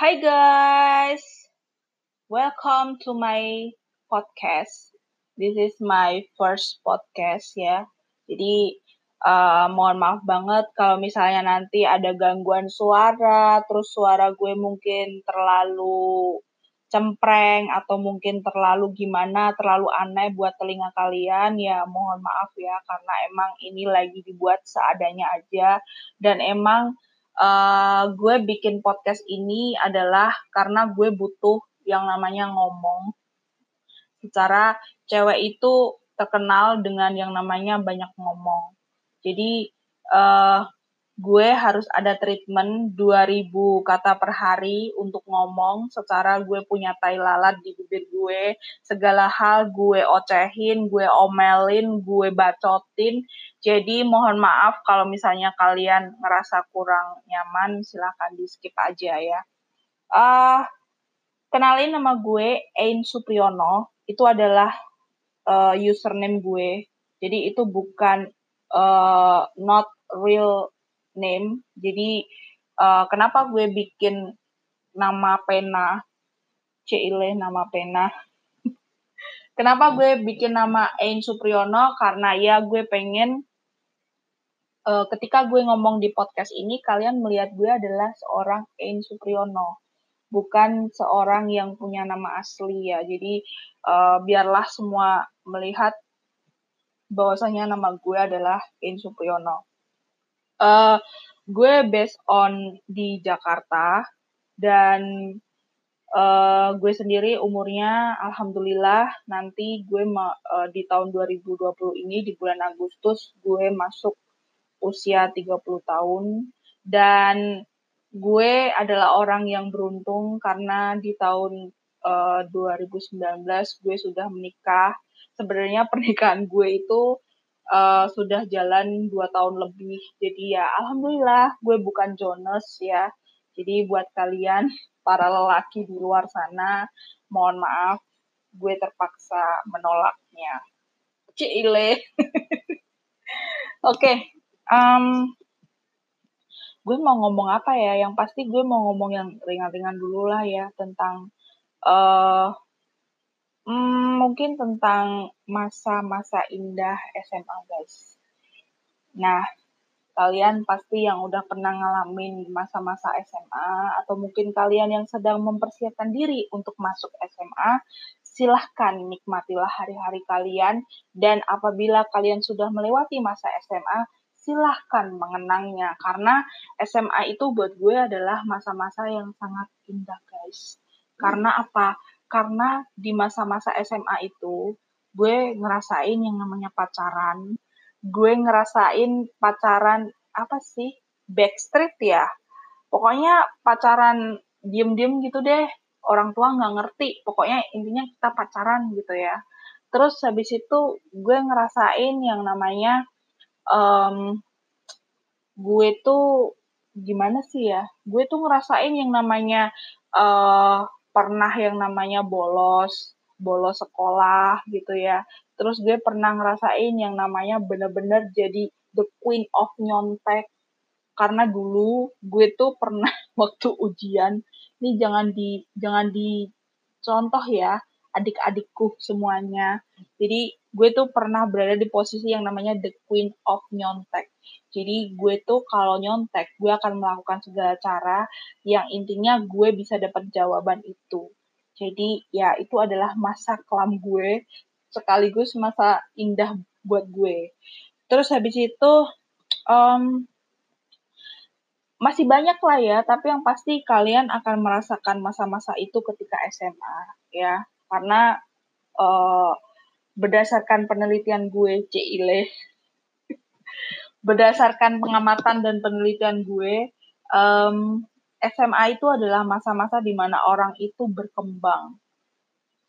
Hi guys, welcome to my podcast. This is my first podcast ya. Jadi uh, mohon maaf banget kalau misalnya nanti ada gangguan suara, terus suara gue mungkin terlalu cempreng atau mungkin terlalu gimana, terlalu aneh buat telinga kalian, ya mohon maaf ya karena emang ini lagi dibuat seadanya aja dan emang uh, gue bikin podcast ini adalah karena gue butuh yang namanya ngomong. Secara cewek itu terkenal dengan yang namanya banyak ngomong. Jadi uh, gue harus ada treatment 2000 kata per hari untuk ngomong secara gue punya tai lalat di bibir gue. Segala hal gue ocehin gue omelin gue bacotin. Jadi mohon maaf kalau misalnya kalian ngerasa kurang nyaman silahkan di skip aja ya. Uh, kenalin nama gue Ain Supriyono. Itu adalah uh, username gue. Jadi itu bukan uh, not real name. Jadi uh, kenapa gue bikin nama pena Cile nama pena. kenapa gue bikin nama Ain Supriyono? Karena ya gue pengen uh, ketika gue ngomong di podcast ini kalian melihat gue adalah seorang Ain Supriyono bukan seorang yang punya nama asli ya. Jadi uh, biarlah semua melihat bahwasanya nama gue adalah Ain Supriyono. Uh, gue based on di Jakarta dan uh, gue sendiri umurnya alhamdulillah nanti gue ma uh, di tahun 2020 ini di bulan Agustus gue masuk usia 30 tahun dan gue adalah orang yang beruntung karena di tahun uh, 2019 gue sudah menikah. Sebenarnya pernikahan gue itu uh, sudah jalan dua tahun lebih. Jadi ya alhamdulillah gue bukan Jonas ya. Jadi buat kalian para lelaki di luar sana, mohon maaf gue terpaksa menolaknya. Cile. Oke, okay, um, gue mau ngomong apa ya? Yang pasti gue mau ngomong yang ringan-ringan dulu lah ya tentang uh, Hmm, mungkin tentang masa-masa indah SMA, guys. Nah, kalian pasti yang udah pernah ngalamin masa-masa SMA atau mungkin kalian yang sedang mempersiapkan diri untuk masuk SMA, silahkan nikmatilah hari-hari kalian dan apabila kalian sudah melewati masa SMA, silahkan mengenangnya karena SMA itu buat gue adalah masa-masa yang sangat indah guys. Karena apa? Karena di masa-masa SMA itu gue ngerasain yang namanya pacaran. Gue ngerasain pacaran apa sih backstreet ya. Pokoknya pacaran diem-diem gitu deh. Orang tua nggak ngerti. Pokoknya intinya kita pacaran gitu ya. Terus habis itu gue ngerasain yang namanya um, gue tuh gimana sih ya? Gue tuh ngerasain yang namanya uh, pernah yang namanya bolos, bolos sekolah gitu ya. Terus gue pernah ngerasain yang namanya bener-bener jadi the queen of nyontek. Karena dulu gue tuh pernah waktu ujian, ini jangan di jangan dicontoh ya, adik-adikku semuanya. Jadi gue tuh pernah berada di posisi yang namanya the queen of nyontek. Jadi gue tuh kalau nyontek, gue akan melakukan segala cara yang intinya gue bisa dapat jawaban itu. Jadi ya itu adalah masa kelam gue, sekaligus masa indah buat gue. Terus habis itu um, masih banyak lah ya, tapi yang pasti kalian akan merasakan masa-masa itu ketika SMA ya, karena uh, berdasarkan penelitian gue, Cile, berdasarkan pengamatan dan penelitian gue, um, SMA itu adalah masa-masa di mana orang itu berkembang.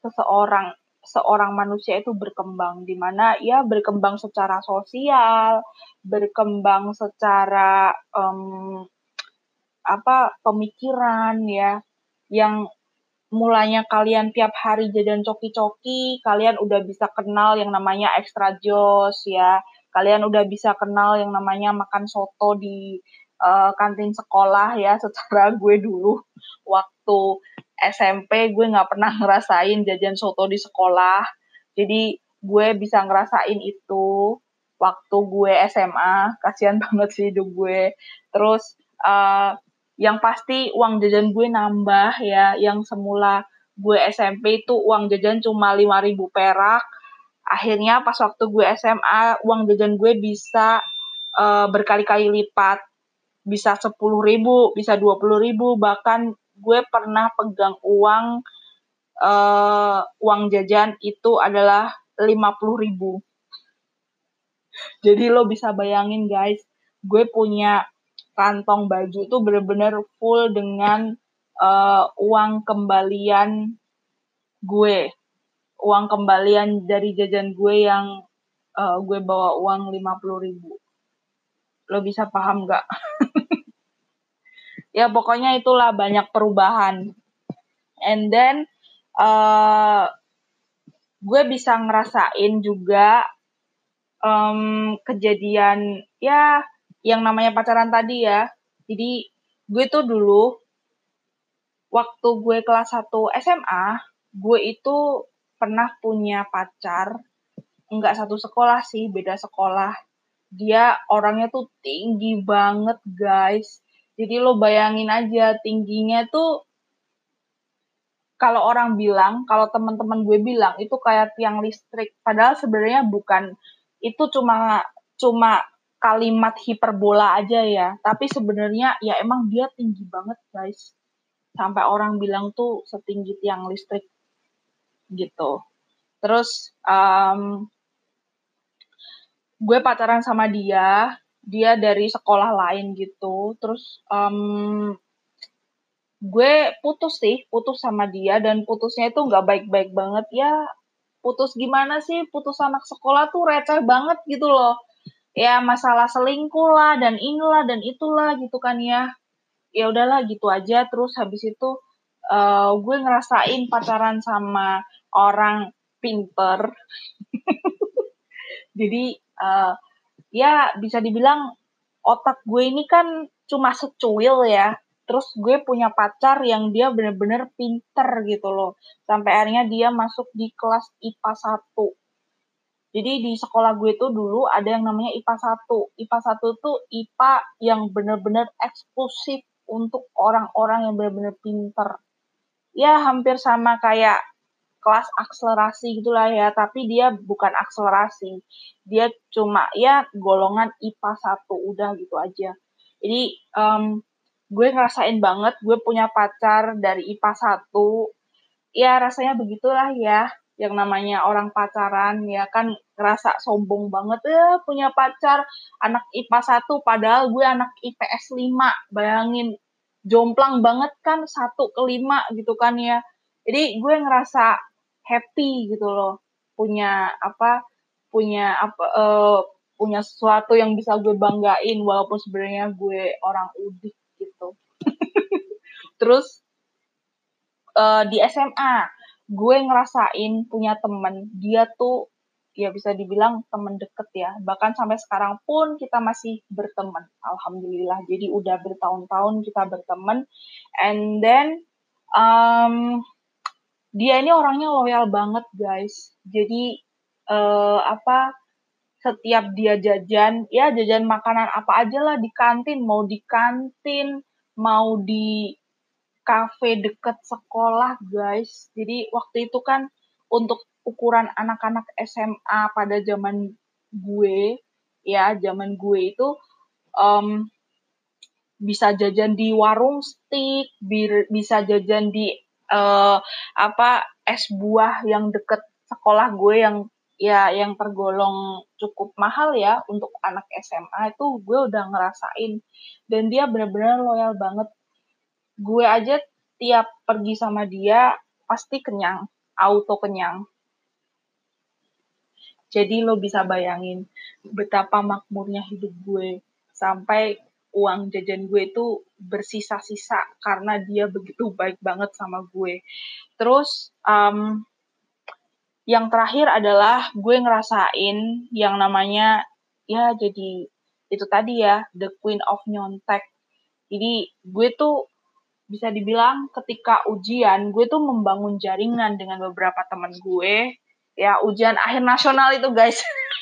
Seseorang seorang manusia itu berkembang di mana ia berkembang secara sosial, berkembang secara um, apa pemikiran ya yang mulanya kalian tiap hari jajan coki-coki, kalian udah bisa kenal yang namanya extra jos ya kalian udah bisa kenal yang namanya makan soto di uh, kantin sekolah ya secara gue dulu waktu SMP gue nggak pernah ngerasain jajan soto di sekolah. Jadi gue bisa ngerasain itu waktu gue SMA. Kasihan banget sih hidup gue. Terus uh, yang pasti uang jajan gue nambah ya. Yang semula gue SMP itu uang jajan cuma 5000 perak. Akhirnya pas waktu gue SMA uang jajan gue bisa uh, berkali-kali lipat. Bisa 10 ribu, bisa 20 ribu, bahkan gue pernah pegang uang uh, uang jajan itu adalah 50 ribu. Jadi lo bisa bayangin guys, gue punya kantong baju itu bener-bener full dengan uh, uang kembalian gue. Uang kembalian dari jajan gue yang uh, gue bawa uang 50 ribu. Lo bisa paham gak? ya pokoknya itulah banyak perubahan and then uh, gue bisa ngerasain juga um, kejadian ya yang namanya pacaran tadi ya jadi gue tuh dulu waktu gue kelas 1 SMA gue itu pernah punya pacar nggak satu sekolah sih beda sekolah dia orangnya tuh tinggi banget guys jadi lo bayangin aja tingginya tuh kalau orang bilang, kalau teman-teman gue bilang itu kayak tiang listrik. Padahal sebenarnya bukan itu cuma cuma kalimat hiperbola aja ya. Tapi sebenarnya ya emang dia tinggi banget, guys. Sampai orang bilang tuh setinggi tiang listrik gitu. Terus um, gue pacaran sama dia dia dari sekolah lain gitu. Terus um, gue putus sih putus sama dia dan putusnya itu nggak baik-baik banget. Ya putus gimana sih? Putus anak sekolah tuh receh banget gitu loh. Ya masalah selingkuh lah dan inilah dan itulah gitu kan ya. Ya udahlah gitu aja. Terus habis itu uh, gue ngerasain pacaran sama orang pinter jadi uh, ya bisa dibilang otak gue ini kan cuma secuil ya. Terus gue punya pacar yang dia bener-bener pinter gitu loh. Sampai akhirnya dia masuk di kelas IPA 1. Jadi di sekolah gue tuh dulu ada yang namanya IPA 1. IPA 1 tuh IPA yang bener-bener eksklusif untuk orang-orang yang bener-bener pinter. Ya hampir sama kayak kelas akselerasi gitulah ya, tapi dia bukan akselerasi. Dia cuma ya golongan IPA 1 udah gitu aja. Jadi um, gue ngerasain banget gue punya pacar dari IPA 1. Ya rasanya begitulah ya yang namanya orang pacaran ya kan ngerasa sombong banget ya punya pacar anak IPA 1 padahal gue anak IPS 5 bayangin jomplang banget kan satu ke lima gitu kan ya jadi gue ngerasa happy gitu loh. Punya apa punya apa uh, punya sesuatu yang bisa gue banggain walaupun sebenarnya gue orang udik gitu. Terus uh, di SMA gue ngerasain punya temen. Dia tuh ya bisa dibilang temen deket ya. Bahkan sampai sekarang pun kita masih berteman. Alhamdulillah. Jadi udah bertahun-tahun kita berteman. And then um, dia ini orangnya loyal banget guys. Jadi uh, apa setiap dia jajan ya jajan makanan apa aja lah di kantin mau di kantin mau di cafe deket sekolah guys. Jadi waktu itu kan untuk ukuran anak-anak SMA pada zaman gue ya zaman gue itu um, bisa jajan di warung stick bisa jajan di uh, apa es buah yang deket sekolah gue yang ya yang tergolong cukup mahal ya untuk anak SMA itu gue udah ngerasain. Dan dia bener-bener loyal banget. Gue aja tiap pergi sama dia pasti kenyang auto kenyang. Jadi lo bisa bayangin betapa makmurnya hidup gue sampai uang jajan gue itu bersisa-sisa karena dia begitu baik banget sama gue. Terus um, yang terakhir adalah gue ngerasain yang namanya ya jadi itu tadi ya the queen of nyontek. Jadi gue tuh bisa dibilang ketika ujian gue tuh membangun jaringan dengan beberapa teman gue ya ujian akhir nasional itu guys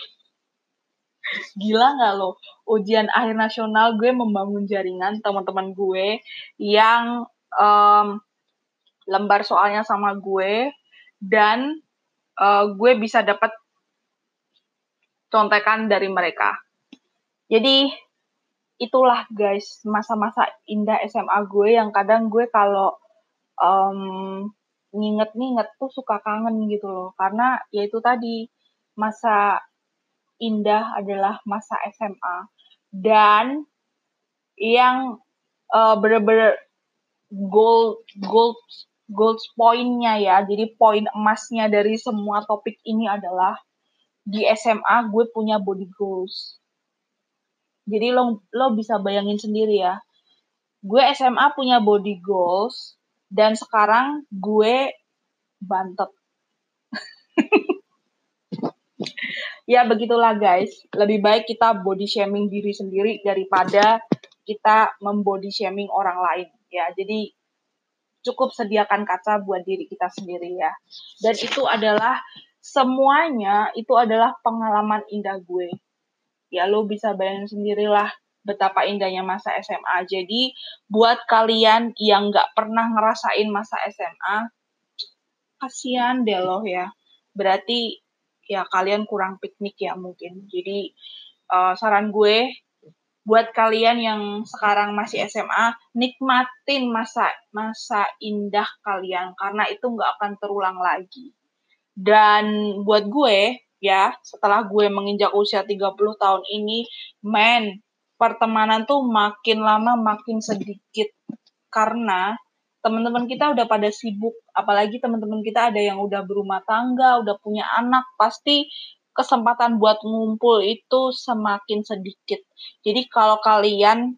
gila nggak lo? Ujian akhir nasional gue membangun jaringan teman-teman gue yang um, lembar soalnya sama gue dan uh, gue bisa dapat contekan dari mereka. Jadi itulah guys masa-masa indah SMA gue yang kadang gue kalau um, nginget-nginget tuh suka kangen gitu loh. Karena ya itu tadi masa indah adalah masa SMA dan yang uh, bener-bener gold gold gold poinnya ya jadi poin emasnya dari semua topik ini adalah di SMA gue punya body goals jadi lo lo bisa bayangin sendiri ya. Gue SMA punya body goals dan sekarang gue bantet. ya begitulah guys. Lebih baik kita body shaming diri sendiri daripada kita membody shaming orang lain ya. Jadi cukup sediakan kaca buat diri kita sendiri ya. Dan itu adalah semuanya itu adalah pengalaman indah gue ya lo bisa bayangin sendirilah betapa indahnya masa SMA. Jadi buat kalian yang nggak pernah ngerasain masa SMA, kasihan deh loh ya. Berarti ya kalian kurang piknik ya mungkin. Jadi uh, saran gue buat kalian yang sekarang masih SMA, nikmatin masa masa indah kalian karena itu nggak akan terulang lagi. Dan buat gue, ya setelah gue menginjak usia 30 tahun ini men pertemanan tuh makin lama makin sedikit karena teman-teman kita udah pada sibuk apalagi teman-teman kita ada yang udah berumah tangga udah punya anak pasti kesempatan buat ngumpul itu semakin sedikit jadi kalau kalian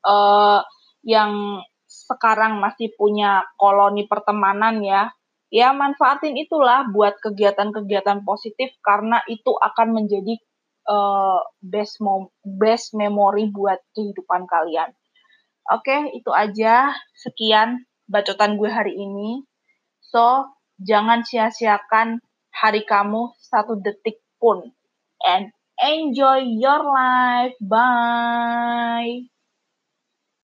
uh, yang sekarang masih punya koloni pertemanan ya ya manfaatin itulah buat kegiatan-kegiatan positif karena itu akan menjadi uh, best best memory buat kehidupan kalian. Oke, okay, itu aja. Sekian bacotan gue hari ini. So, jangan sia-siakan hari kamu satu detik pun. And enjoy your life. Bye.